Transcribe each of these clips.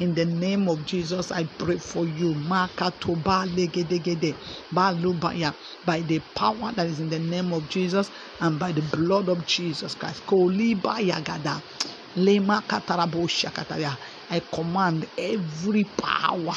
In the name of Jesus, I pray for you. By the power that is in the name of Jesus and by the blood of Jesus Christ. I command every power.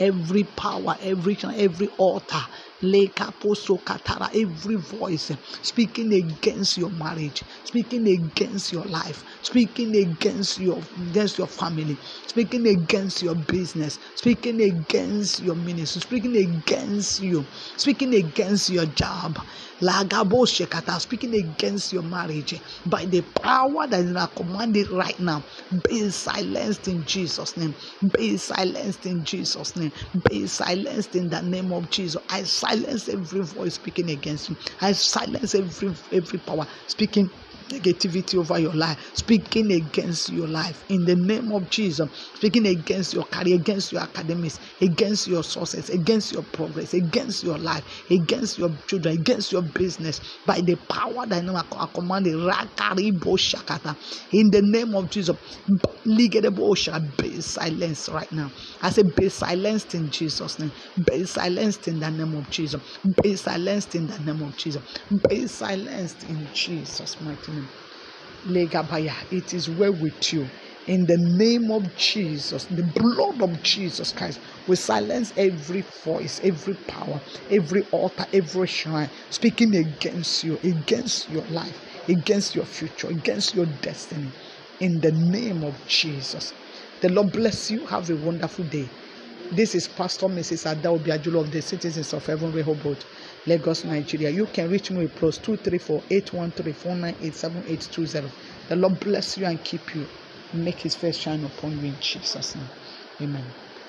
Every power, every every altar every voice speaking against your marriage, speaking against your life, speaking against your against your family, speaking against your business, speaking against your ministry, speaking against you, speaking against your job. Lagabo shekata, speaking against your marriage by the power that is commanded right now. Be silenced in Jesus' name. Be silenced in Jesus' name. Be silenced in the name of Jesus. I every voice speaking against you. I silence every every power speaking negativity over your life, speaking against your life in the name of Jesus, speaking against your career, against your academics, against your sources, against your progress, against your life, against your children, against your business, by the power that I command in the name of Jesus. Be silenced right now. I say, be silenced in Jesus' name. Be silenced in the name of Jesus. Be silenced in the name of Jesus. Be silenced in Jesus' mighty name. Legabaya, it is well with you. In the name of Jesus, the blood of Jesus Christ, we silence every voice, every power, every altar, every shrine speaking against you, against your life, against your future, against your destiny. In the name of Jesus. The Lord bless you. Have a wonderful day. This is Pastor Mrs. Ada Obiajulo of the Citizens of Heaven Rehoboth, Lagos, Nigeria. You can reach me with plus 234 813 498 7820. The Lord bless you and keep you. Make his face shine upon you in Jesus' name. Amen.